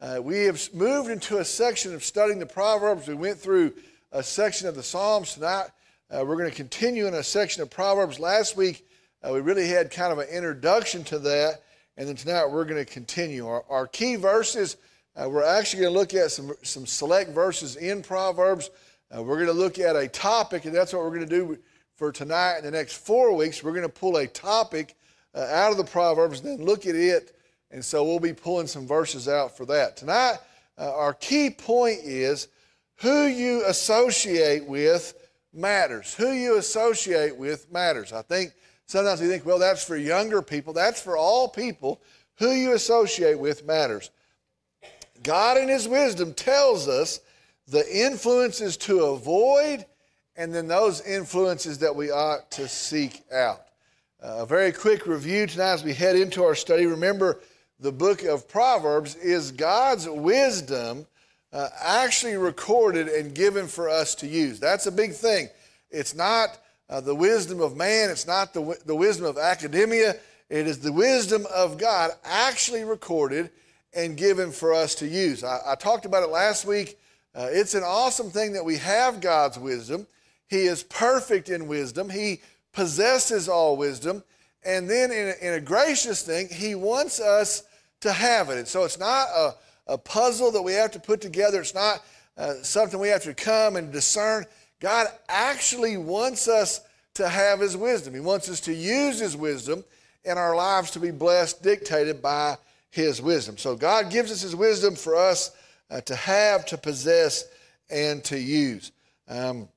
Uh, we have moved into a section of studying the Proverbs. We went through a section of the Psalms. Tonight, uh, we're going to continue in a section of Proverbs. Last week, uh, we really had kind of an introduction to that, and then tonight we're going to continue. Our, our key verses, uh, we're actually going to look at some, some select verses in Proverbs. Uh, we're going to look at a topic, and that's what we're going to do for tonight and the next four weeks. We're going to pull a topic uh, out of the Proverbs and then look at it. And so we'll be pulling some verses out for that. Tonight, uh, our key point is who you associate with matters. Who you associate with matters. I think sometimes we think, well, that's for younger people. That's for all people. Who you associate with matters. God, in His wisdom, tells us the influences to avoid, and then those influences that we ought to seek out. Uh, a very quick review tonight as we head into our study. Remember, the book of Proverbs is God's wisdom uh, actually recorded and given for us to use. That's a big thing. It's not uh, the wisdom of man, it's not the, the wisdom of academia. It is the wisdom of God actually recorded and given for us to use. I, I talked about it last week uh, it's an awesome thing that we have God's wisdom. He is perfect in wisdom, He possesses all wisdom. And then, in a, in a gracious thing, He wants us to have it. And so it's not a, a puzzle that we have to put together, it's not uh, something we have to come and discern. God actually wants us to have His wisdom. He wants us to use His wisdom and our lives to be blessed, dictated by His wisdom. So God gives us His wisdom for us uh, to have, to possess, and to use. Um,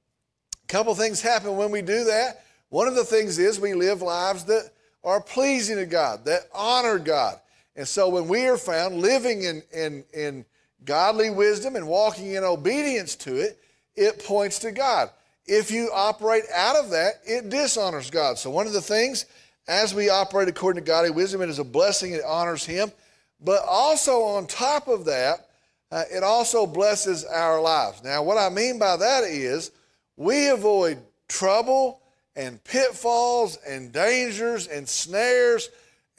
a couple things happen when we do that. One of the things is we live lives that are pleasing to God, that honor God. And so when we are found living in, in, in godly wisdom and walking in obedience to it, it points to God. If you operate out of that, it dishonors God. So one of the things, as we operate according to godly wisdom, it is a blessing, it honors Him. But also on top of that, uh, it also blesses our lives. Now, what I mean by that is we avoid trouble and pitfalls and dangers and snares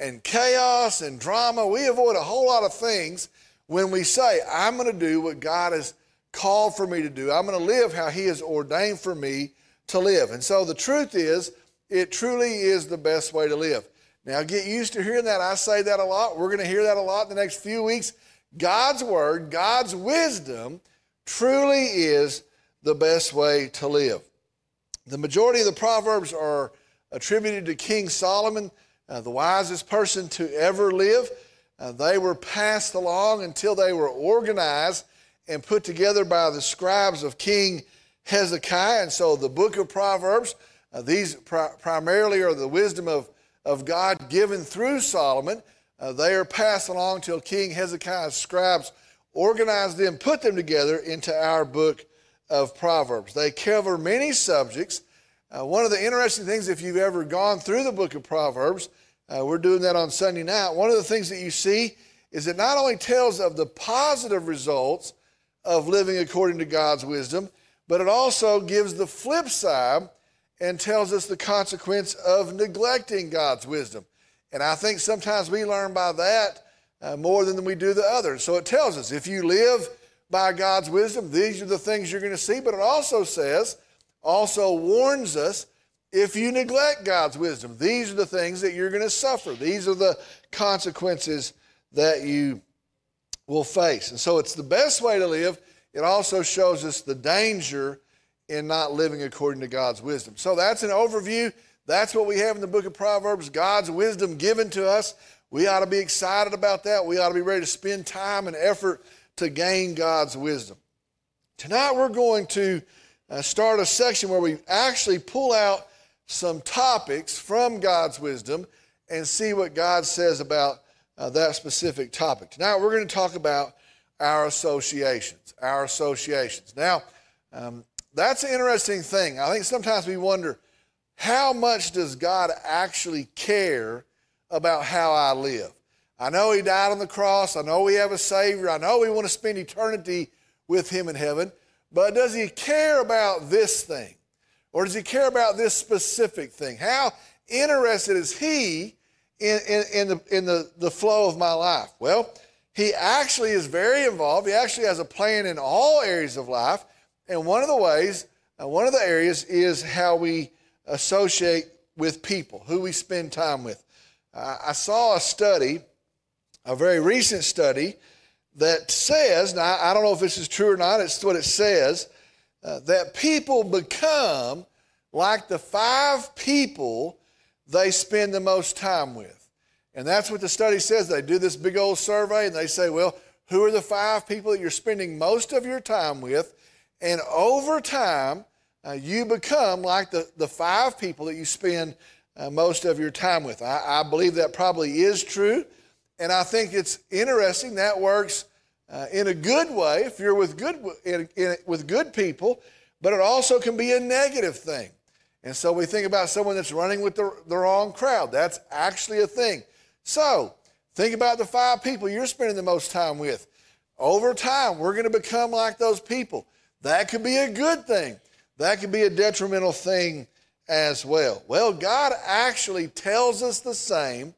and chaos and drama. We avoid a whole lot of things when we say, I'm going to do what God has called for me to do. I'm going to live how He has ordained for me to live. And so the truth is, it truly is the best way to live. Now, get used to hearing that. I say that a lot. We're going to hear that a lot in the next few weeks. God's word, God's wisdom, truly is the best way to live. The majority of the Proverbs are attributed to King Solomon, uh, the wisest person to ever live. Uh, they were passed along until they were organized and put together by the scribes of King Hezekiah. And so the book of Proverbs, uh, these pri- primarily are the wisdom of, of God given through Solomon. Uh, they are passed along till King Hezekiah's scribes organized them, put them together into our book of Proverbs. They cover many subjects. Uh, one of the interesting things, if you've ever gone through the book of Proverbs, uh, we're doing that on Sunday night. One of the things that you see is it not only tells of the positive results of living according to God's wisdom, but it also gives the flip side and tells us the consequence of neglecting God's wisdom. And I think sometimes we learn by that uh, more than we do the others. So it tells us if you live by God's wisdom, these are the things you're going to see. But it also says, also warns us, if you neglect God's wisdom, these are the things that you're going to suffer. These are the consequences that you will face. And so it's the best way to live. It also shows us the danger in not living according to God's wisdom. So that's an overview. That's what we have in the book of Proverbs God's wisdom given to us. We ought to be excited about that. We ought to be ready to spend time and effort to gain God's wisdom. Tonight, we're going to uh, start a section where we actually pull out some topics from God's wisdom and see what God says about uh, that specific topic. Tonight, we're going to talk about our associations. Our associations. Now, um, that's an interesting thing. I think sometimes we wonder how much does God actually care about how I live? I know He died on the cross. I know we have a Savior. I know we want to spend eternity with Him in heaven. But does He care about this thing? Or does He care about this specific thing? How interested is He in, in, in, the, in the, the flow of my life? Well, He actually is very involved. He actually has a plan in all areas of life. And one of the ways, uh, one of the areas is how we associate with people, who we spend time with. Uh, I saw a study, a very recent study, that says, now I don't know if this is true or not, it's what it says, uh, that people become like the five people they spend the most time with. And that's what the study says. They do this big old survey and they say, well, who are the five people that you're spending most of your time with? And over time, uh, you become like the, the five people that you spend uh, most of your time with. I, I, believe that probably is true. And I think it's interesting that works uh, in a good way if you're with good, in, in, with good people, but it also can be a negative thing. And so we think about someone that's running with the, the wrong crowd. That's actually a thing. So think about the five people you're spending the most time with. Over time, we're going to become like those people. That could be a good thing. That could be a detrimental thing as well. Well, God actually tells us the same.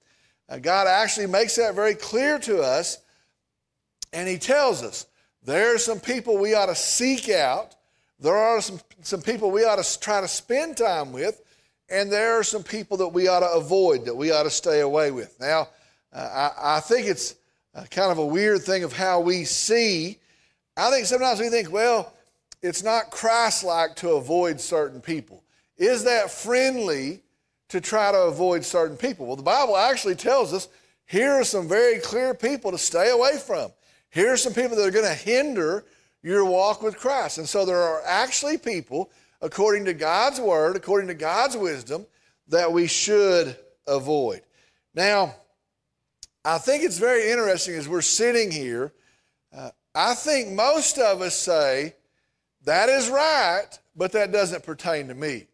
Uh, God actually makes that very clear to us. And He tells us there are some people we ought to seek out there are some, some people we ought to try to spend time with, and there are some people that we ought to avoid, that we ought to stay away with. Now, uh, I, I, think it's kind of a weird thing of how we see. I think sometimes we think, well, it's not Christ like to avoid certain people. Is that friendly to try to avoid certain people? Well, the Bible actually tells us here are some very clear people to stay away from. Here are some people that are going to hinder your walk with Christ. And so there are actually people, according to God's word, according to God's wisdom, that we should avoid. Now, I think it's very interesting as we're sitting here. Uh, I think most of us say, that is right, but that doesn't pertain to me.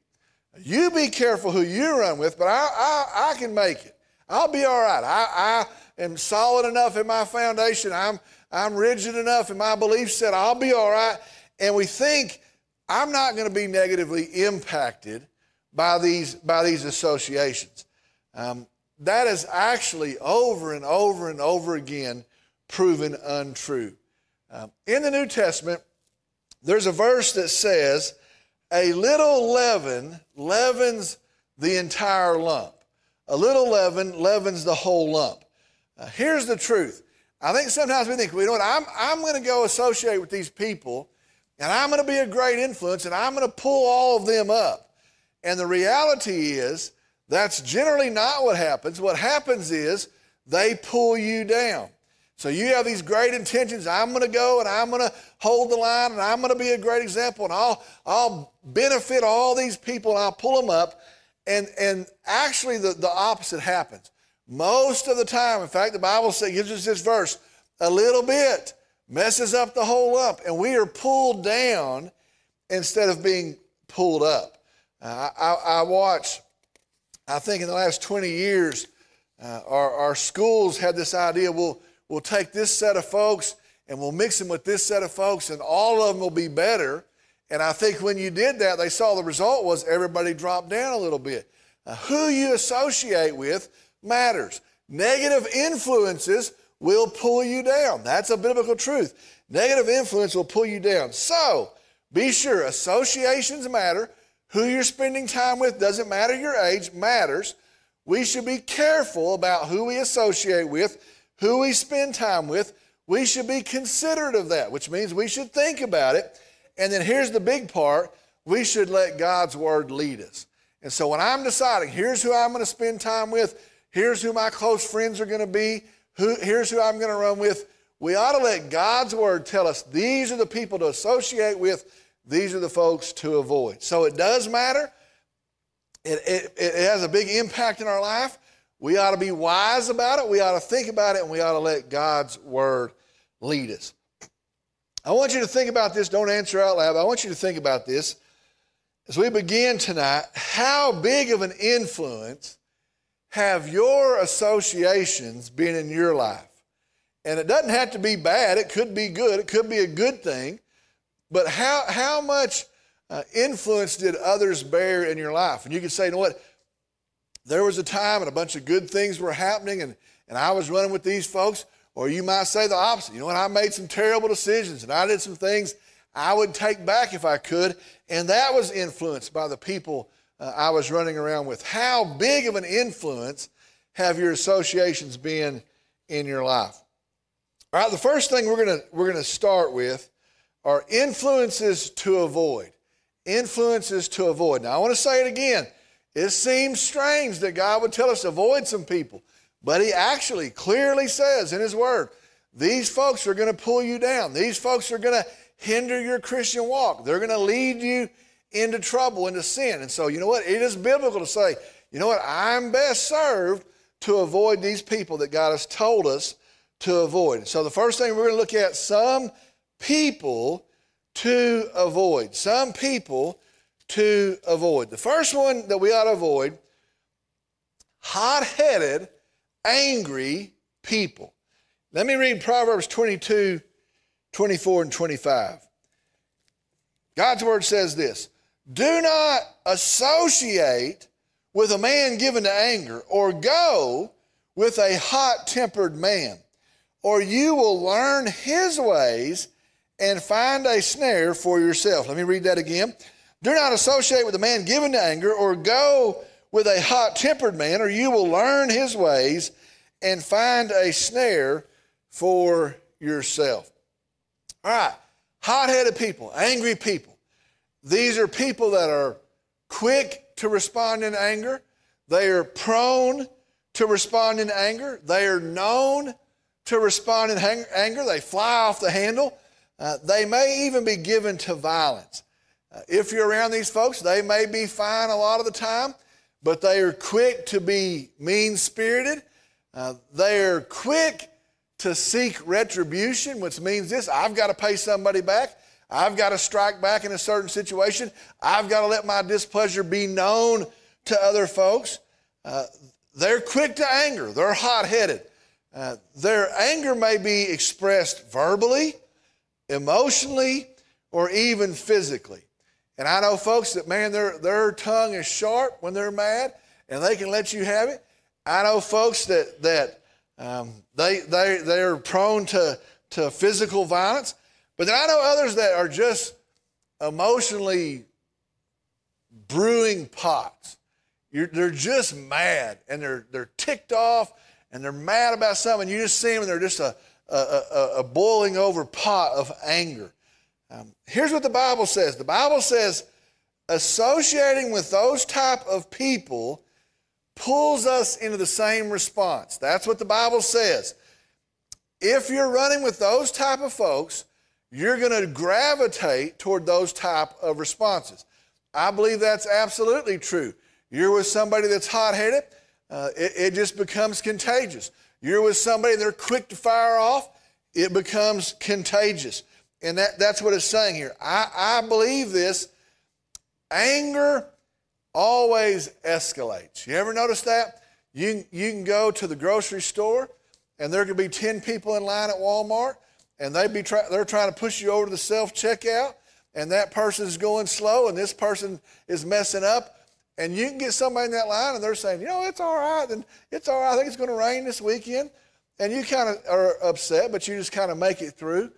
You be careful who you run with, but I, I, I can make it. I'll be all right. I, I am solid enough in my foundation. I'm, I'm rigid enough in my belief set, I'll be all right. And we think, I'm not going to be negatively impacted by these, by these associations. Um, that is actually over and over and over again proven untrue. Um, in the New Testament, there's a verse that says, A little leaven leavens the entire lump. A little leaven leavens the whole lump. Uh, here's the truth I think sometimes we think, well, you know what, I'm, I'm going to go associate with these people and I'm going to be a great influence and I'm going to pull all of them up. And the reality is, that's generally not what happens. What happens is they pull you down. So you have these great intentions. I'm going to go and I'm going to hold the line and I'm going to be a great example and I'll, I'll benefit all these people and I'll pull them up. And, and actually, the, the opposite happens. Most of the time, in fact, the Bible says, gives us this verse a little bit messes up the whole lump, and we are pulled down instead of being pulled up. Uh, I, I watch, I think in the last 20 years, uh, our, our schools had this idea we'll, we'll take this set of folks and we'll mix them with this set of folks, and all of them will be better. And I think when you did that, they saw the result was everybody dropped down a little bit. Uh, who you associate with matters. Negative influences will pull you down. That's a biblical truth. Negative influence will pull you down. So be sure associations matter. Who you're spending time with doesn't matter your age, matters. We should be careful about who we associate with, who we spend time with. We should be considerate of that, which means we should think about it. And then here's the big part we should let God's word lead us. And so when I'm deciding, here's who I'm going to spend time with, Here's who my close friends are going to be. Who, here's who I'm going to run with. We ought to let God's word tell us these are the people to associate with, these are the folks to avoid. So it does matter. It, it, it has a big impact in our life. We ought to be wise about it. We ought to think about it, and we ought to let God's word lead us. I want you to think about this. Don't answer out loud. I want you to think about this as we begin tonight. How big of an influence have your associations been in your life? And it doesn't have to be bad, it could be good, it could be a good thing. But how, how much uh, influence did others bear in your life? And you could say, you know what? There was a time and a bunch of good things were happening, and, and I was running with these folks. Or you might say the opposite. You know what? I made some terrible decisions and I did some things I would take back if I could. And that was influenced by the people uh, I was running around with. How big of an influence have your associations been in your life? All right, the first thing we're going we're gonna start with are influences to avoid. Influences to avoid. Now, I want to say it again. It seems strange that God would tell us to avoid some people, but He actually clearly says in His Word, these folks are going to pull you down. These folks are going to hinder your Christian walk. They're going to lead you into trouble, into sin. And so, you know what? It is biblical to say, you know what? I'm best served to avoid these people that God has told us to avoid. So, the first thing we're going to look at some people to avoid. Some people to avoid. The first one that we ought to avoid hot headed, angry people. Let me read Proverbs 22 24 and 25. God's word says this Do not associate with a man given to anger, or go with a hot tempered man, or you will learn his ways and find a snare for yourself. Let me read that again. Do not associate with a man given to anger, or go with a hot tempered man, or you will learn his ways and find a snare for yourself. All right, hot headed people, angry people. These are people that are quick to respond in anger, they are prone to respond in anger, they are known to respond in anger, they fly off the handle. Uh, they may even be given to violence. Uh, if you're around these folks, they may be fine a lot of the time, but they are quick to be mean spirited. Uh, they are quick to seek retribution, which means this I've got to pay somebody back. I've got to strike back in a certain situation. I've got to let my displeasure be known to other folks. Uh, they're quick to anger, they're hot headed. Uh, their anger may be expressed verbally, emotionally, or even physically. And I know folks that, man, their, their tongue is sharp when they're mad and they can let you have it. I know folks that, that um, they, they, they're prone to, to physical violence. But then I know others that are just emotionally brewing pots. You're, they're just mad and they're, they're ticked off and they're mad about something. You just see them and they're just a, a, a, a boiling over pot of anger. Um, here's what the Bible says the Bible says, associating with those type of people pulls us into the same response. That's what the Bible says. If you're running with those type of folks, you're going to gravitate toward those type of responses. I believe that's absolutely true. You're with somebody that's hot-headed, uh, it, it just becomes contagious. You're with somebody, they're quick to fire off, it becomes contagious. And that, that's what it's saying here. I, I believe this. Anger always escalates. You ever notice that? You, you can go to the grocery store and there could be 10 people in line at Walmart and they be try, they're trying to push you over to the self checkout and that person's going slow and this person is messing up and you can get somebody in that line and they're saying, you know, it's all right, and it's all right. I think it's going to rain this weekend. And you kind of are upset, but you just kind of make it through.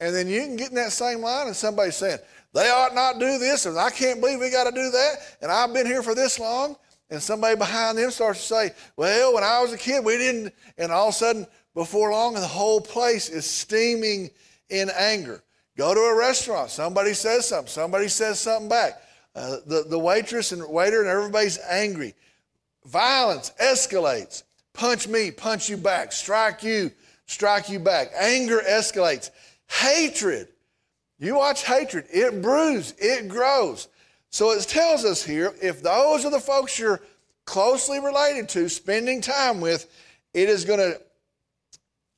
And then you can get in that same line and somebody's saying, they ought not do this, and I can't believe we got to do that, and I've been here for this long. And somebody behind them starts to say, well, when I was a kid, we didn't. And all of a sudden, before long, the whole place is steaming in anger. Go to a restaurant, somebody says something, somebody says something back. Uh, the, the waitress and waiter and everybody's angry. Violence escalates. Punch me, punch you back. Strike you, strike you back. Anger escalates. Hatred. You watch hatred, it brews, it grows. So it tells us here if those are the folks you're closely related to, spending time with, it is going to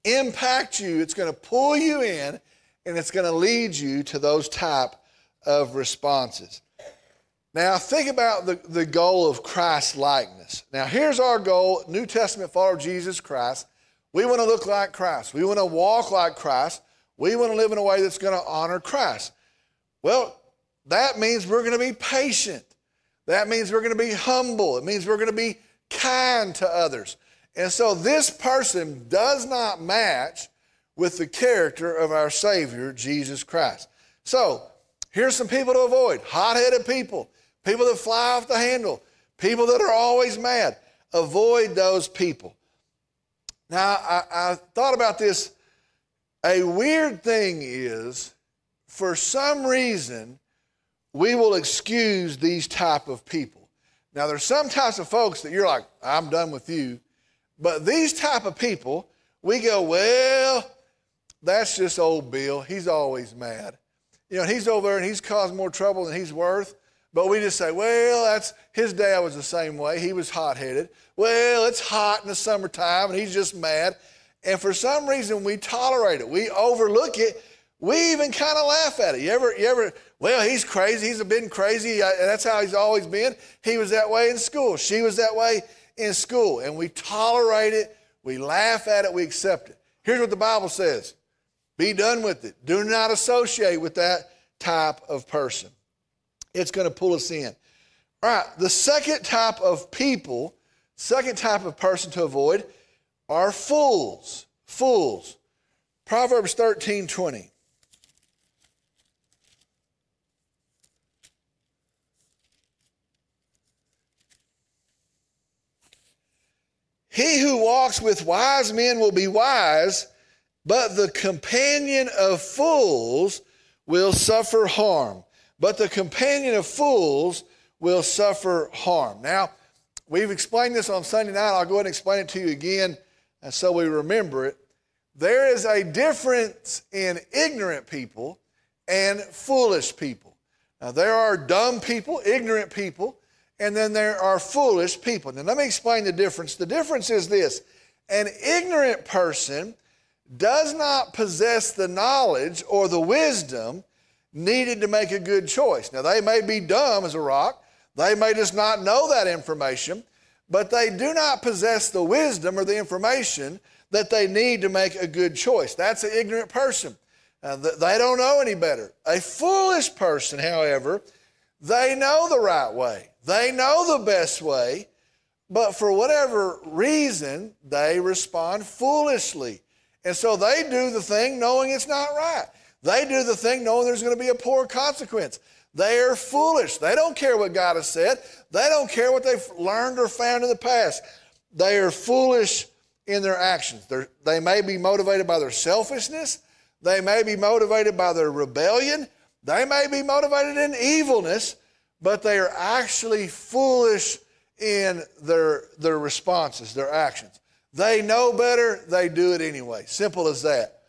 impact you, it's going to pull you in, and it's going to lead you to those type of responses. Now, think about the, the goal of Christ likeness. Now, here's our goal New Testament follower Jesus Christ. We want to look like Christ. We want to walk like Christ. We want to live in a way that's going to honor Christ. Well, that means we're going to be patient. That means we're going to be humble. It means we're going to be kind to others. And so this person does not match with the character of our Savior, Jesus Christ. So here's some people to avoid hot headed people, people that fly off the handle, people that are always mad. Avoid those people. Now, I, I thought about this. A weird thing is, for some reason, we will excuse these type of people. Now, there's some types of folks that you're like, I'm done with you. But these type of people, we go, well, that's just old Bill. He's always mad. You know, he's over there and he's caused more trouble than he's worth. But we just say, well, that's his dad was the same way. He was hot headed. Well, it's hot in the summertime and he's just mad. And for some reason, we tolerate it. We overlook it. We even kind of laugh at it. You ever, you ever, well, he's crazy. He's been crazy. That's how he's always been. He was that way in school. She was that way in school. And we tolerate it. We laugh at it. We accept it. Here's what the Bible says be done with it. Do not associate with that type of person. It's going to pull us in. All right, the second type of people, second type of person to avoid are fools. Fools. Proverbs 13 20. He who walks with wise men will be wise, but the companion of fools will suffer harm. But the companion of fools will suffer harm. Now, we've explained this on Sunday night. I'll go ahead and explain it to you again and so we remember it. There is a difference in ignorant people and foolish people. Now, there are dumb people, ignorant people, and then there are foolish people. Now, let me explain the difference. The difference is this an ignorant person does not possess the knowledge or the wisdom needed to make a good choice. Now, they may be dumb as a rock, they may just not know that information, but they do not possess the wisdom or the information that they need to make a good choice. That's an ignorant person. Uh, they don't know any better. A foolish person, however, they know the right way, they know the best way, but for whatever reason, they respond foolishly. And so they do the thing knowing it's not right. They do the thing knowing there's going to be a poor consequence. They are foolish. They don't care what God has said. They don't care what they've learned or found in the past. They are foolish in their actions. They're, they may be motivated by their selfishness. They may be motivated by their rebellion. They may be motivated in evilness, but they are actually foolish in their, their responses, their actions. They know better, they do it anyway. Simple as that.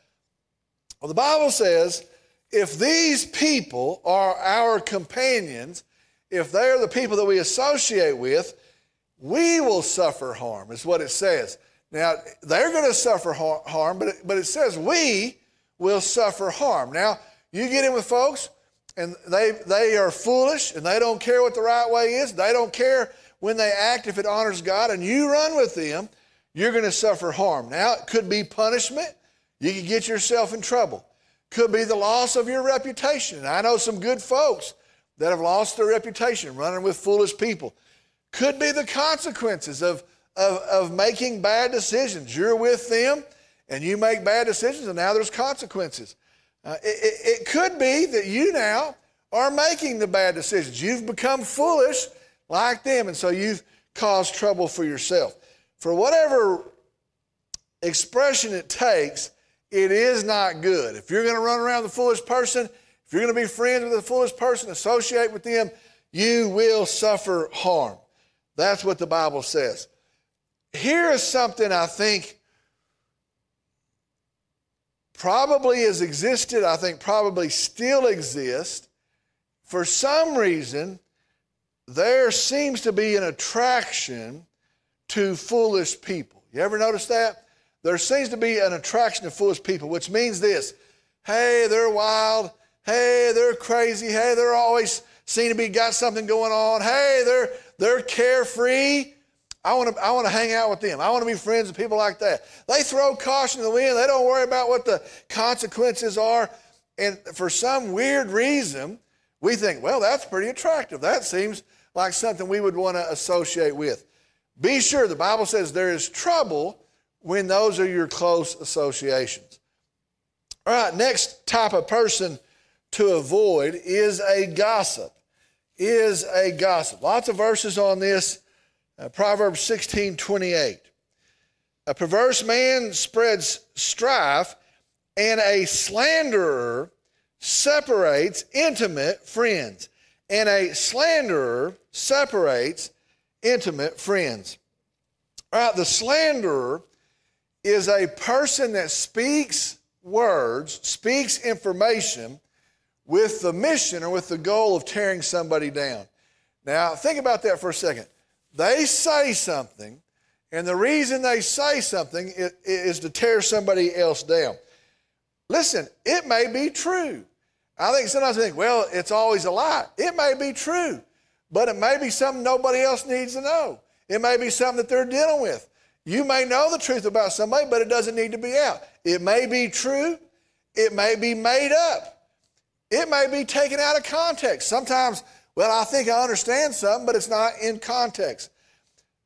Well, the Bible says if these people are our companions, if they're the people that we associate with, we will suffer harm, is what it says. Now, they're going to suffer harm, but it, but it says we will suffer harm. Now, you get in with folks, and they, they are foolish, and they don't care what the right way is. They don't care when they act if it honors God, and you run with them you're going to suffer harm. Now, it could be punishment. You could get yourself in trouble. Could be the loss of your reputation. I know some good folks that have lost their reputation running with foolish people. Could be the consequences of, of, of making bad decisions. You're with them and you make bad decisions, and now there's consequences. Uh, it, it, it could be that you now are making the bad decisions. You've become foolish like them, and so you've caused trouble for yourself for whatever expression it takes, it is not good. If you're going to run around the foolish person, if you're going to be friends with the foolish person, associate with them, you will suffer harm. That's what the Bible says. Here is something I think probably has existed, I think probably still exists. For some reason, there seems to be an attraction to foolish people. You ever notice that? There seems to be an attraction to foolish people, which means this hey, they're wild. Hey, they're crazy. Hey, they're always seem to be got something going on. Hey, they're they're carefree. I want to I want to hang out with them. I want to be friends with people like that. They throw caution to the wind. They don't worry about what the consequences are. And for some weird reason, we think, well, that's pretty attractive. That seems like something we would want to associate with. Be sure, the Bible says there is trouble when those are your close associations. All right, next type of person to avoid is a gossip. Is a gossip. Lots of verses on this. Uh, Proverbs 16 28. A perverse man spreads strife, and a slanderer separates intimate friends. And a slanderer separates intimate friends. All right, the slanderer is a person that speaks words, speaks information with the mission or with the goal of tearing somebody down. Now, think about that for a second. They say something, and the reason they say something is to tear somebody else down. Listen, it may be true. I think sometimes I think, well, it's always a lie. It may be true, but it may be something nobody else needs to know. It may be something that they're dealing with. You may know the truth about somebody, but it doesn't need to be out. It may be true, it may be made up, it may be taken out of context. Sometimes, well, I think I understand something, but it's not in context.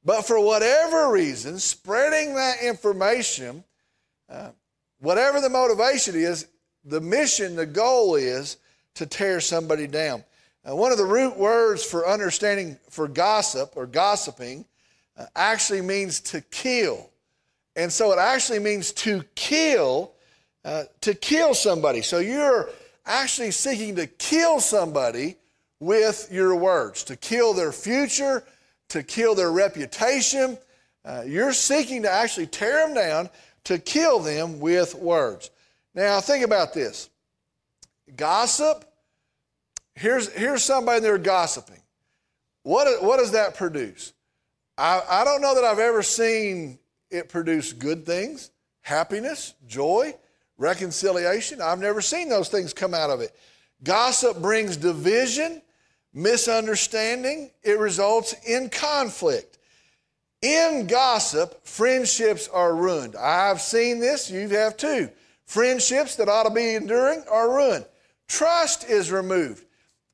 But for whatever reason, spreading that information, uh, whatever the motivation is, the mission, the goal is to tear somebody down. Uh, one of the root words for understanding for gossip or gossiping actually means to kill. And so it actually means to kill, uh, to kill somebody. So you're actually seeking to kill somebody with your words, to kill their future, to kill their reputation. Uh, you're seeking to actually tear them down, to kill them with words. Now, think about this gossip, here's, here's somebody they're gossiping. What, what does that produce? I, I don't know that I've ever seen it produce good things, happiness, joy, reconciliation. I've never seen those things come out of it. Gossip brings division, misunderstanding, it results in conflict. In gossip, friendships are ruined. I've seen this, you have too. Friendships that ought to be enduring are ruined. Trust is removed.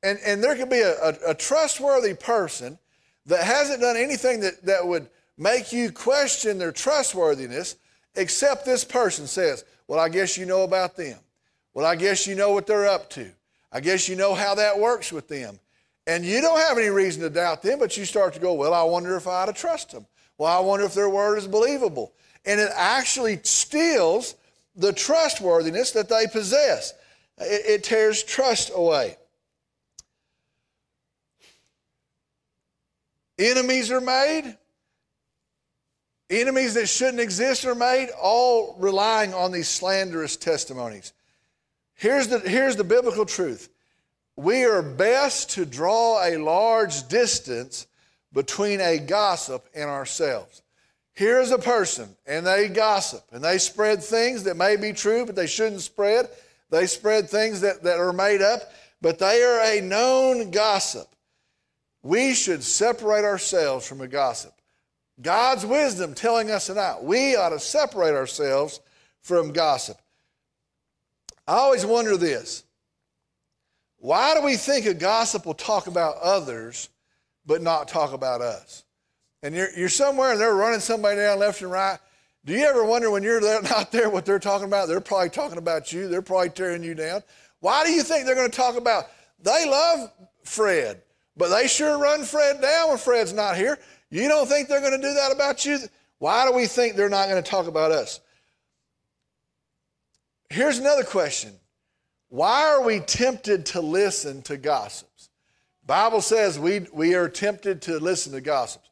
And, and there could be a, a, a trustworthy person that hasn't done anything that, that would make you question their trustworthiness, except this person says, Well, I guess you know about them. Well, I guess you know what they're up to. I guess you know how that works with them. And you don't have any reason to doubt them, but you start to go, Well, I wonder if I ought to trust them. Well, I wonder if their word is believable. And it actually steals the trustworthiness that they possess, it, it tears trust away. Enemies are made. Enemies that shouldn't exist are made, all relying on these slanderous testimonies. Here's the, here's the biblical truth we are best to draw a large distance between a gossip and ourselves. Here's a person, and they gossip, and they spread things that may be true, but they shouldn't spread. They spread things that, that are made up, but they are a known gossip we should separate ourselves from a gossip. God's wisdom telling us tonight, we ought to separate ourselves from gossip. I always wonder this why do we think a gossip will talk about others but not talk about us? And you're, you're somewhere and they're running somebody down left and right. Do you ever wonder when you're not there what they're talking about? They're probably talking about you, they're probably tearing you down. Why do you think they're going to talk about? They love Fred. But they sure run Fred down when Fred's not here. You don't think they're going to do that about you? Why do we think they're not going to talk about us? Here's another question. Why are we tempted to listen to gossips? Bible says we, we are tempted to listen to gossips.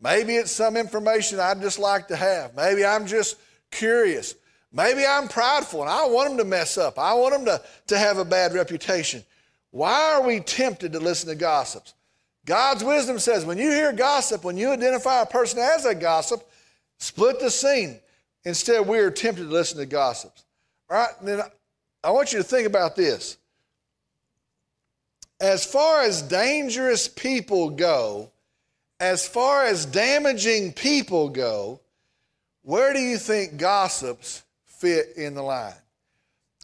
Maybe it's some information I'd just like to have. Maybe I'm just curious. Maybe I'm prideful and I want them to mess up. I want them to, to have a bad reputation. Why are we tempted to listen to gossips? God's wisdom says when you hear gossip, when you identify a person as a gossip, split the scene. Instead, we are tempted to listen to gossips. All right, then I want you to think about this. As far as dangerous people go, as far as damaging people go, where do you think gossips fit in the line?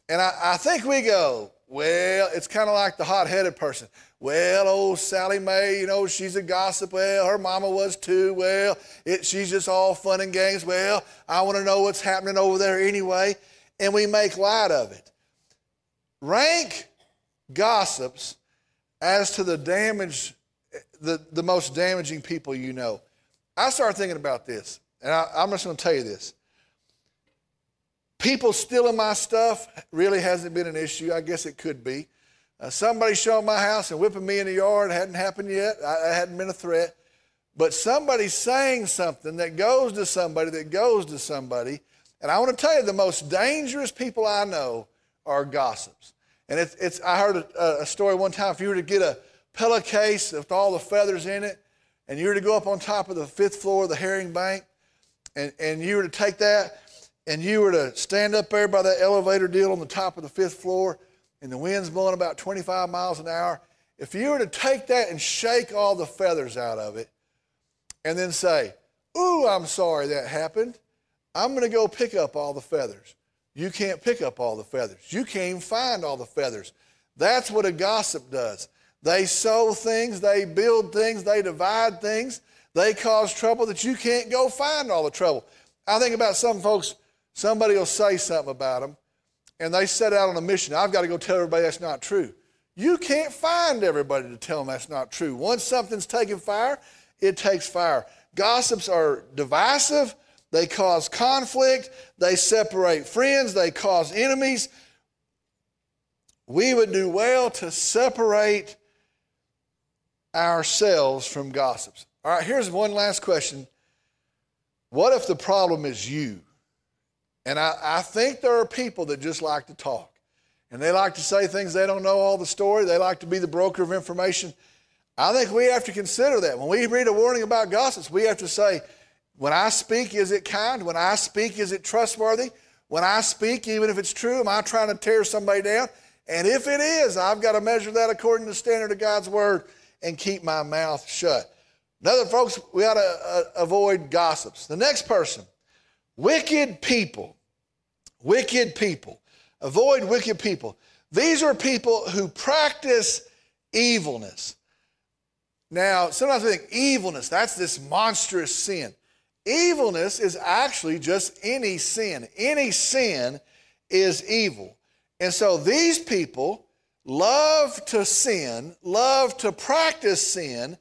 And I, I think we go, well, it's kind of like the hot headed person. Well, old Sally Mae, you know, she's a gossip. Well, her mama was too. Well, it, she's just all fun and games. Well, I want to know what's happening over there anyway. And we make light of it. Rank gossips as to the damage, the, the most damaging people you know. I started thinking about this, and I, I'm just going to tell you this. People stealing my stuff really hasn't been an issue. I guess it could be. Uh, somebody showing my house and whipping me in the yard hadn't happened yet. I, I hadn't been a threat. But somebody saying something that goes to somebody that goes to somebody. And I want to tell you, the most dangerous people I know are gossips. And it's, it's I heard a, a story one time. If you were to get a pillowcase with all the feathers in it, and you were to go up on top of the fifth floor of the herring bank, and, and you were to take that and you were to stand up there by that elevator deal on the top of the fifth floor, and the wind's blowing about 25 miles an hour, if you were to take that and shake all the feathers out of it, and then say, Ooh, I'm sorry that happened. I'm going to go pick up all the feathers. You can't pick up all the feathers. You can't find all the feathers. That's what a gossip does. They sow things, they build things, they divide things, they cause trouble that you can't go find all the trouble. I think about some folks Somebody will say something about them, and they set out on a mission. I've got to go tell everybody that's not true. You can't find everybody to tell them that's not true. Once something's taken fire, it takes fire. Gossips are divisive, they cause conflict, they separate friends, they cause enemies. We would do well to separate ourselves from gossips. All right, here's one last question. What if the problem is you? And I, I think there are people that just like to talk. And they like to say things they don't know all the story. They like to be the broker of information. I think we have to consider that. When we read a warning about gossips, we have to say, when I speak, is it kind? When I speak, is it trustworthy? When I speak, even if it's true, am I trying to tear somebody down? And if it is, I've got to measure that according to the standard of God's word and keep my mouth shut. Another, folks, we ought to uh, avoid gossips. The next person, Wicked people. Wicked people. Avoid wicked people. These are people who practice evilness. Now, sometimes we think evilness, that's this monstrous sin. Evilness is actually just any sin. Any sin is evil. And so these people love to sin, love to practice sin,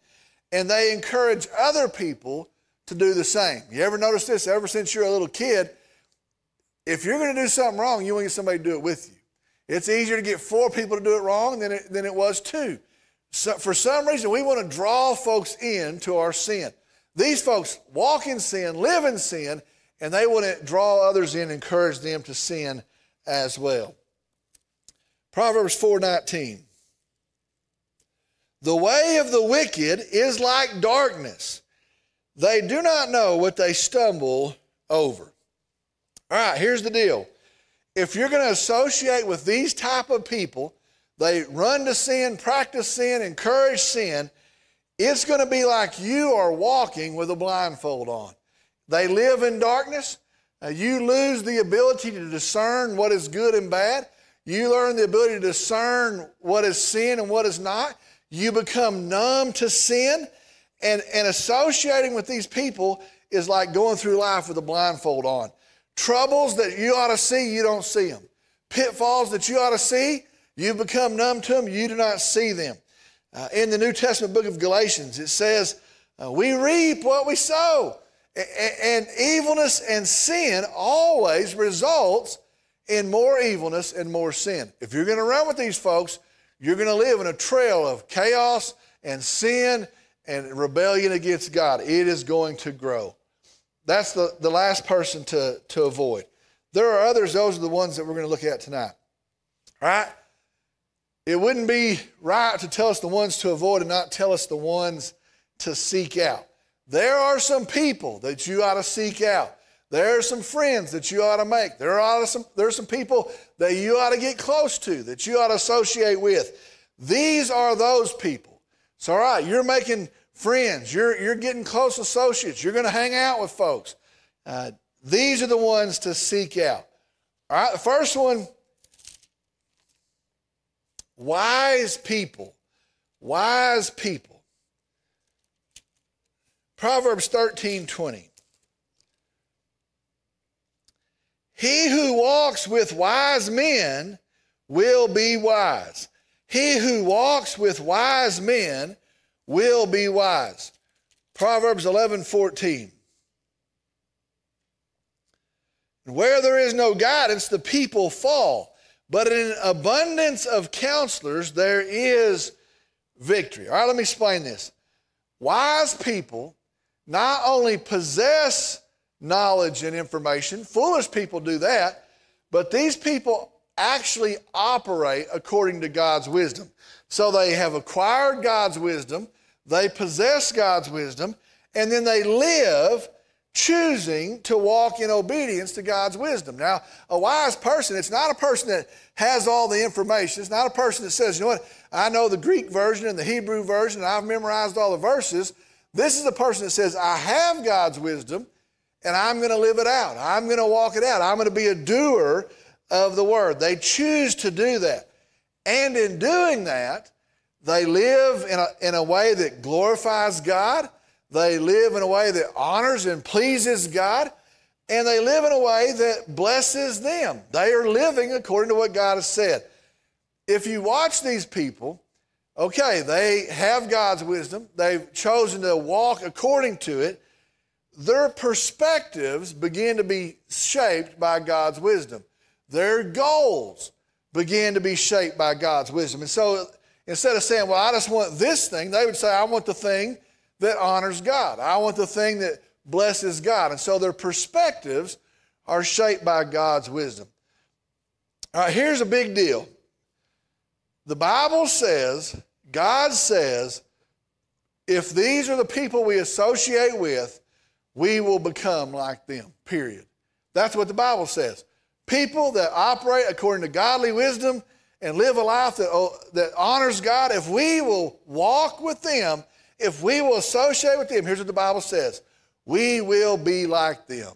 and they encourage other people to do the same. You ever notice this? Ever since you're a little kid, if you're going to do something wrong, you want to get somebody to do it with you. It's easier to get four people to do it wrong than it, than it was two. So for some reason, we want to draw folks into our sin. These folks walk in sin, live in sin, and they want to draw others in, and encourage them to sin as well. Proverbs 4:19. The way of the wicked is like darkness, they do not know what they stumble over. All right, here's the deal. If you're going to associate with these type of people, they run to sin, practice sin, encourage sin, it's going to be like you are walking with a blindfold on. They live in darkness. you lose the ability to discern what is good and bad. You learn the ability to discern what is sin and what is not. You become numb to sin and, and associating with these people is like going through life with a blindfold on. Troubles that you ought to see, you don't see them. Pitfalls that you ought to see, you become numb to them, you do not see them. Uh, in the New Testament book of Galatians, it says, uh, We reap what we sow. And evilness and sin always results in more evilness and more sin. If you're going to run with these folks, you're going to live in a trail of chaos and sin and rebellion against God, it is going to grow. That's the, the last person to, to avoid. There are others, those are the ones that we're going to look at tonight. All right? It wouldn't be right to tell us the ones to avoid and not tell us the ones to seek out. There are some people that you ought to seek out. There are some friends that you ought to make. There are some, there are some people that you ought to get close to, that you ought to associate with. These are those people it's all right. You're making friends. You're, you're getting close associates. You're going to hang out with folks. Uh, these are the ones to seek out. All right. The first one Wise people. Wise people. Proverbs 13 20. He who walks with wise men will be wise. He who walks with wise men will be wise. Proverbs 11 14. Where there is no guidance, the people fall. But in abundance of counselors, there is victory. All right, let me explain this. Wise people not only possess knowledge and information, foolish people do that, but these people actually operate according to God's wisdom. So they have acquired God's wisdom, they possess God's wisdom, and then they live choosing to walk in obedience to God's wisdom. Now, a wise person, it's not a person that has all the information. It's not a person that says, you know what, I know the Greek version and the Hebrew version, and I've memorized all the verses. This is a person that says, I have God's wisdom, and I'm going to live it out. I'm going to walk it out. I'm going to be a doer of the word. They choose to do that. And in doing that, they live in a, in a way that glorifies God. They live in a way that honors and pleases God. And they live in a way that blesses them. They are living according to what God has said. If you watch these people, okay, they have God's wisdom, they've chosen to walk according to it. Their perspectives begin to be shaped by God's wisdom. Their goals began to be shaped by God's wisdom. And so instead of saying, well, I just want this thing, they would say, I want the thing that honors God. I want the thing that blesses God. And so their perspectives are shaped by God's wisdom. All right, here's a big deal. The Bible says, God says, if these are the people we associate with, we will become like them, period. That's what the Bible says. People that operate according to godly wisdom and live a life that, oh, that honors God, if we will walk with them, if we will associate with them, here's what the Bible says we will be like them.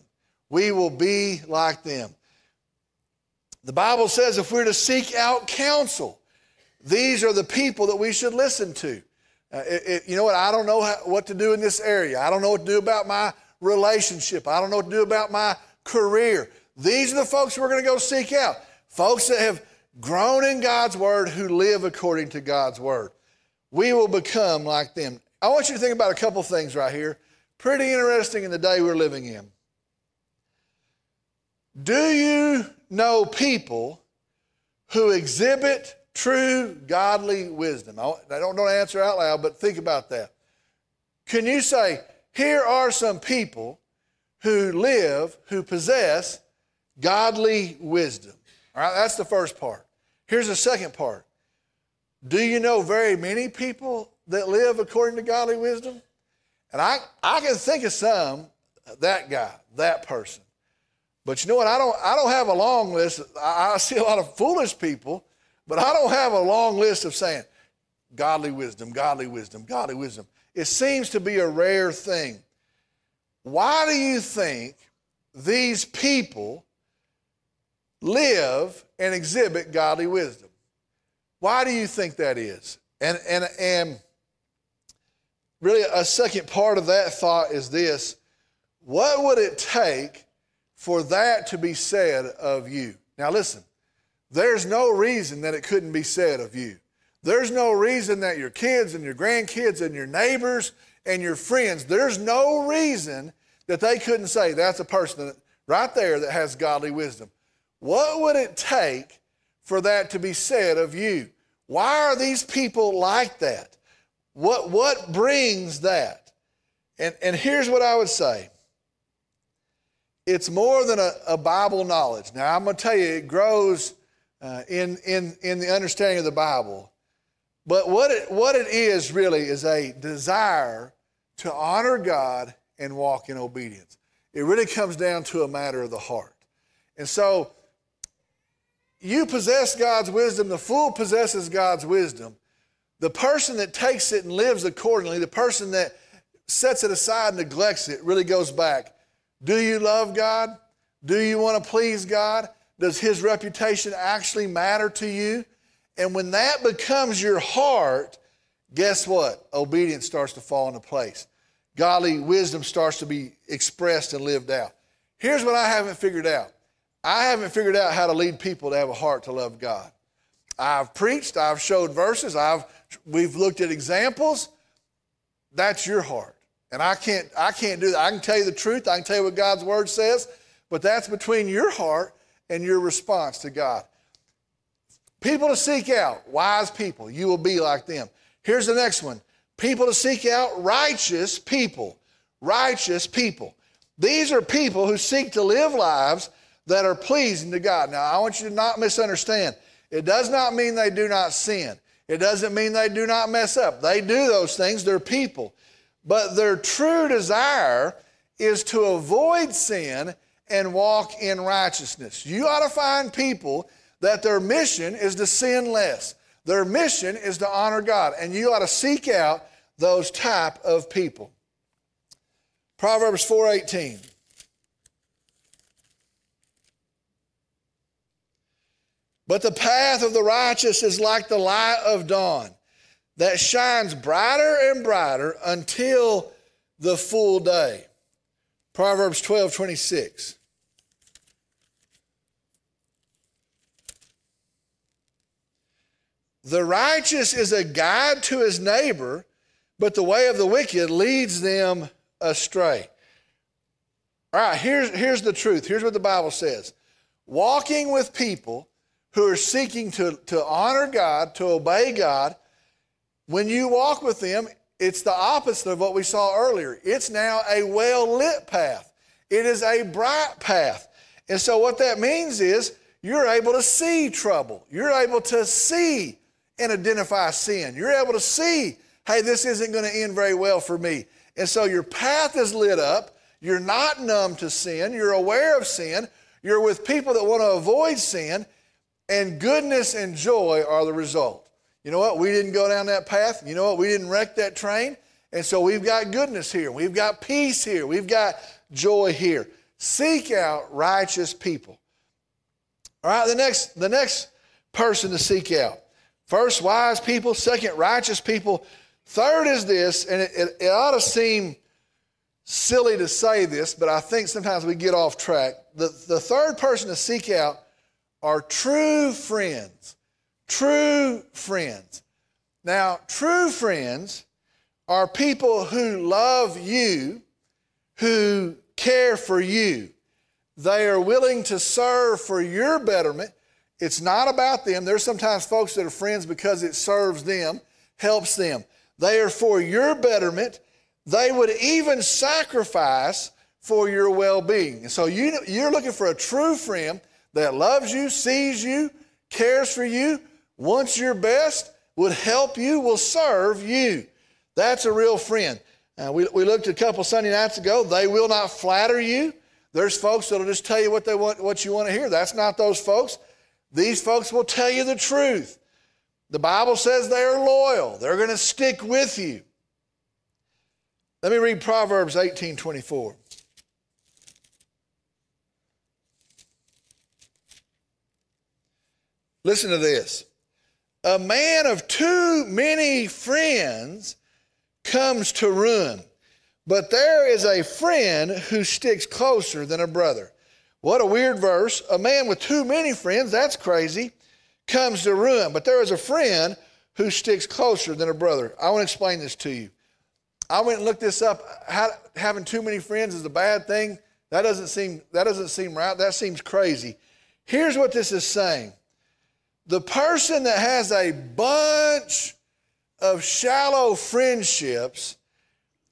We will be like them. The Bible says if we're to seek out counsel, these are the people that we should listen to. Uh, it, it, you know what? I don't know how, what to do in this area. I don't know what to do about my relationship. I don't know what to do about my career. These are the folks we're going to go seek out. Folks that have grown in God's word who live according to God's word. We will become like them. I want you to think about a couple things right here. Pretty interesting in the day we're living in. Do you know people who exhibit true godly wisdom? I don't, don't answer out loud, but think about that. Can you say, here are some people who live, who possess godly wisdom. All right, that's the first part. Here's the second part. Do you know very many people that live according to godly wisdom? And I, I can think of some, that guy, that person. But you know what? I don't, I don't have a long list. I, I see a lot of foolish people, but I don't have a long list of saying godly wisdom, godly wisdom, godly wisdom. It seems to be a rare thing. Why do you think these people live and exhibit godly wisdom. Why do you think that is? And, and, and really, a second part of that thought is this what would it take for that to be said of you? Now, listen, there's no reason that it couldn't be said of you. There's no reason that your kids and your grandkids and your neighbors and your friends, there's no reason that they couldn't say that's a person right there that has godly wisdom. What would it take for that to be said of you? Why are these people like that? What, what brings that? And, and here's what I would say it's more than a, a Bible knowledge. Now, I'm going to tell you, it grows uh, in, in, in the understanding of the Bible. But what it, what it is really is a desire to honor God and walk in obedience. It really comes down to a matter of the heart. And so you possess God's wisdom, the fool possesses God's wisdom. The person that takes it and lives accordingly, the person that sets it aside and neglects it, really goes back. Do you love God? Do you want to please God? Does his reputation actually matter to you? And when that becomes your heart, guess what? Obedience starts to fall into place. Godly wisdom starts to be expressed and lived out. Here's what I haven't figured out I haven't figured out how to lead people to have a heart to love God. I've preached, I've showed verses, I've, we've looked at examples. That's your heart. And I can't, I can't do that. I can tell you the truth, I can tell you what God's word says, but that's between your heart and your response to God. People to seek out, wise people, you will be like them. Here's the next one people to seek out, righteous people. Righteous people. These are people who seek to live lives that are pleasing to God. Now, I want you to not misunderstand. It does not mean they do not sin. It doesn't mean they do not mess up. They do those things, they're people. But their true desire is to avoid sin and walk in righteousness. You ought to find people that their mission is to sin less. Their mission is to honor God, and you ought to seek out those type of people. Proverbs 4:18 But the path of the righteous is like the light of dawn that shines brighter and brighter until the full day. Proverbs 12 26. The righteous is a guide to his neighbor, but the way of the wicked leads them astray. All right, here's, here's the truth. Here's what the Bible says walking with people who are seeking to, to honor God, to obey God, when you walk with them, it's the opposite of what we saw earlier. It's now a well lit path, it is a bright path. And so, what that means is you're able to see trouble, you're able to see and identify sin, you're able to see, hey, this isn't going to end very well for me. And so, your path is lit up. You're not numb to sin. You're aware of sin. You're with people that want to avoid sin and goodness and joy are the result. You know what? We didn't go down that path. You know what? We didn't wreck that train. And so we've got goodness here. We've got peace here. We've got joy here. Seek out righteous people. All right, the next, the next person to seek out. First, wise people. Second, righteous people. Third is this, and it, it, it ought to seem silly to say this, but I think sometimes we get off track. The, the third person to seek out are true friends. True friends. Now, true friends are people who love you, who care for you. They are willing to serve for your betterment. It's not about them. There's sometimes folks that are friends because it serves them, helps them. They are for your betterment. They would even sacrifice for your well being. So you, you're looking for a true friend that loves you, sees you, cares for you, wants your best, would help you, will serve you. That's a real friend. Uh, we, we looked a couple Sunday nights ago. They will not flatter you. There's folks that'll just tell you what they want, what you want to hear. That's not those folks. These folks will tell you the truth. The Bible says they are loyal. They're going to stick with you. Let me read Proverbs 18 24. Listen to this. A man of too many friends comes to ruin, but there is a friend who sticks closer than a brother. What a weird verse. A man with too many friends, that's crazy, comes to ruin, but there is a friend who sticks closer than a brother. I want to explain this to you. I went and looked this up. How, having too many friends is a bad thing. That doesn't seem that doesn't seem right. That seems crazy. Here's what this is saying the person that has a bunch of shallow friendships,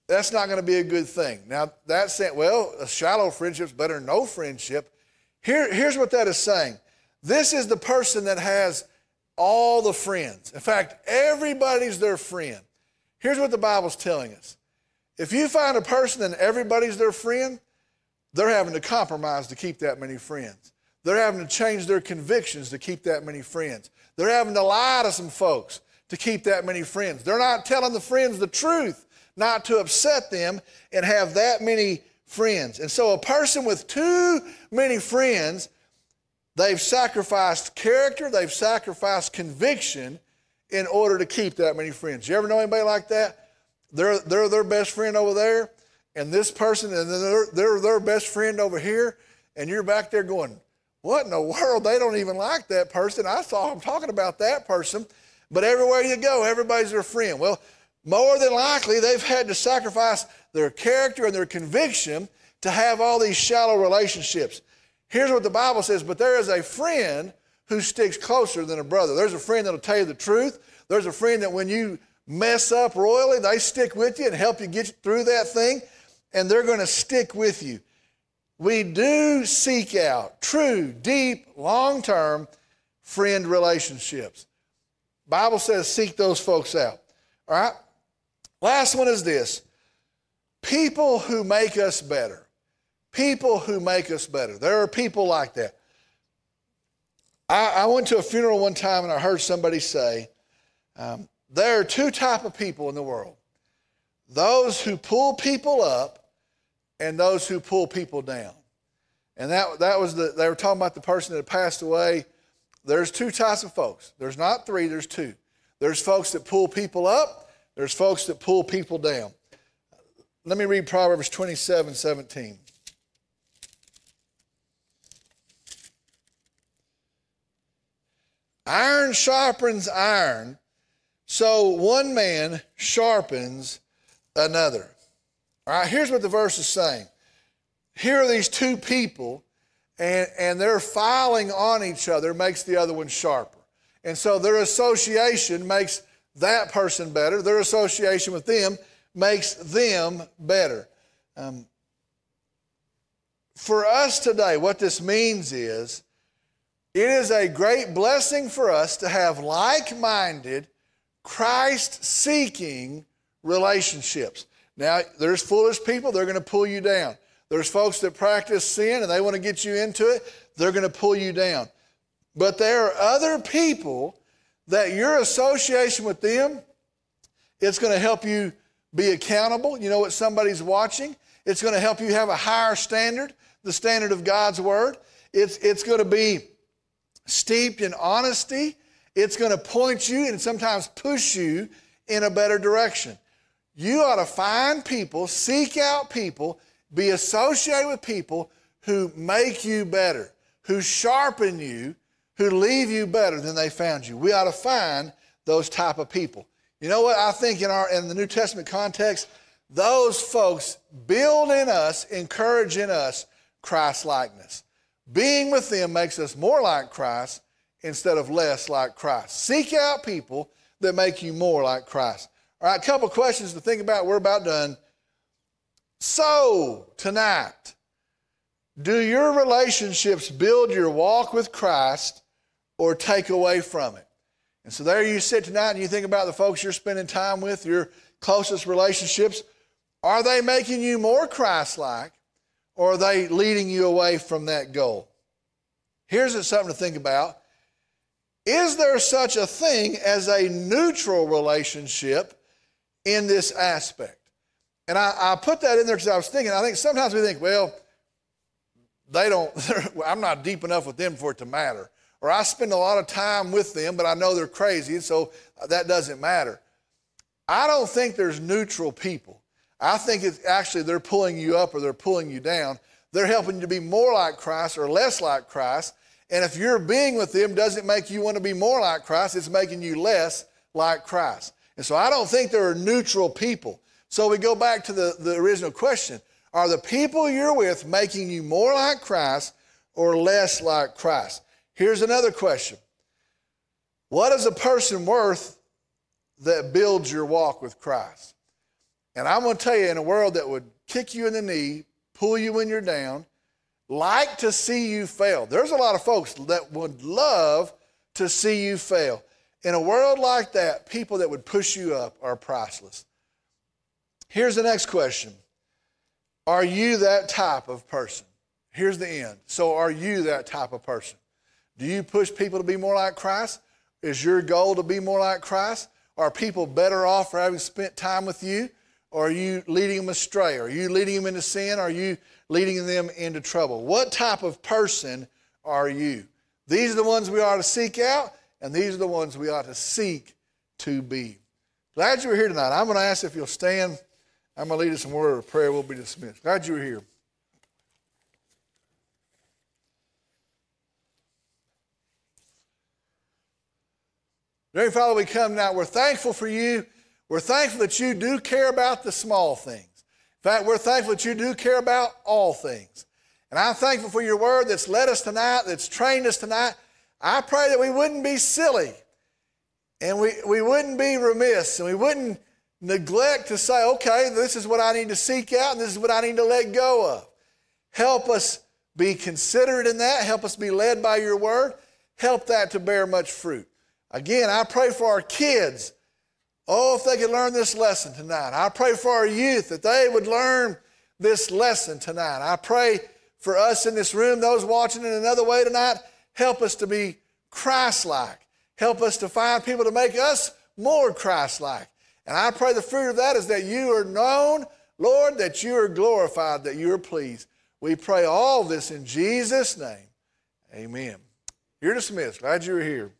that's not going to be a good thing. Now, that's saying, well, a shallow friendship's better than no friendship. Here, here's what that is saying. This is the person that has all the friends. In fact, everybody's their friend. Here's what the Bible's telling us. If you find a person and everybody's their friend, they're having to compromise to keep that many friends. They're having to change their convictions to keep that many friends. They're having to lie to some folks to keep that many friends. They're not telling the friends the truth, not to upset them and have that many friends. And so a person with too many friends They've sacrificed character, they've sacrificed conviction in order to keep that many friends. You ever know anybody like that? They're, they're their best friend over there, and this person, and then they're, they're their best friend over here, and you're back there going, What in the world? They don't even like that person. I saw them talking about that person. But everywhere you go, everybody's their friend. Well, more than likely, they've had to sacrifice their character and their conviction to have all these shallow relationships. Here's what the Bible says But there is a friend who sticks closer than a brother. There's a friend that'll tell you the truth. There's a friend that when you mess up royally, they stick with you and help you get through that thing, and they're going to stick with you. We do seek out true, deep, long term friend relationships. Bible says seek those folks out. All right? Last one is this people who make us better. People who make us better. There are people like that. I, I went to a funeral one time and I heard somebody say, um, there are two type of people in the world those who pull people up and those who pull people down. And that, that was the they were talking about the person that had passed away. There's two types of folks. There's not three there's two. There's folks that pull people up. There's folks that pull people down. Let me read proverbs 27 17 iron sharpens iron so one man sharpens another. All right, here's what the verse is saying. Here are these two people, and, and their filing on each other makes the other one sharper. And so their association makes that person better. Their association with them makes them better. Um, for us today, what this means is it is a great blessing for us to have like minded, Christ seeking relationships. Now, there's foolish people, they're going to pull you down. There's folks that practice sin and they want to get you into it, they're going to pull you down. But there are other people that your association with them, it's going to help you be accountable. You know what somebody's watching. It's going to help you have a higher standard, the standard of God's word. It's, it's going to be steeped in honesty it's going to point you and sometimes push you in a better direction. You ought to find people, seek out people, be associated with people who make you better, who sharpen you, who leave you better than they found you. We ought to find those type of people. You know what I think in our in the New Testament context, those folks build in us, encourage in us Christ likeness. Being with them makes us more like Christ instead of less like Christ. Seek out people that make you more like Christ. All right, a couple questions to think about. We're about done. So, tonight, do your relationships build your walk with Christ or take away from it? And so there you sit tonight and you think about the folks you're spending time with, your closest relationships. Are they making you more Christ like or are they leading you away from that goal? Here's something to think about. Is there such a thing as a neutral relationship in this aspect? And I, I put that in there because I was thinking, I think sometimes we think, well, they don't, I'm not deep enough with them for it to matter. Or I spend a lot of time with them, but I know they're crazy, so that doesn't matter. I don't think there's neutral people. I think it's actually they're pulling you up or they're pulling you down. They're helping you to be more like Christ or less like Christ. And if your being with them doesn't make you want to be more like Christ, it's making you less like Christ. And so I don't think there are neutral people. So we go back to the, the original question Are the people you're with making you more like Christ or less like Christ? Here's another question What is a person worth that builds your walk with Christ? And I'm going to tell you, in a world that would kick you in the knee, pull you when you're down, like to see you fail. There's a lot of folks that would love to see you fail. In a world like that, people that would push you up are priceless. Here's the next question Are you that type of person? Here's the end. So, are you that type of person? Do you push people to be more like Christ? Is your goal to be more like Christ? Are people better off for having spent time with you? Or are you leading them astray? Are you leading them into sin? Are you leading them into trouble. What type of person are you? These are the ones we ought to seek out, and these are the ones we ought to seek to be. Glad you were here tonight. I'm going to ask if you'll stand. I'm going to lead us in word of prayer. We'll be dismissed. Glad you were here. Dear Father, we come now. We're thankful for you. We're thankful that you do care about the small things. In fact, we're thankful that you do care about all things. And I'm thankful for your word that's led us tonight, that's trained us tonight. I pray that we wouldn't be silly and we, we wouldn't be remiss and we wouldn't neglect to say, okay, this is what I need to seek out and this is what I need to let go of. Help us be considerate in that. Help us be led by your word. Help that to bear much fruit. Again, I pray for our kids. Oh, if they could learn this lesson tonight. I pray for our youth that they would learn this lesson tonight. I pray for us in this room, those watching in another way tonight, help us to be Christ like. Help us to find people to make us more Christ like. And I pray the fruit of that is that you are known, Lord, that you are glorified, that you are pleased. We pray all this in Jesus' name. Amen. You're dismissed. Glad you were here.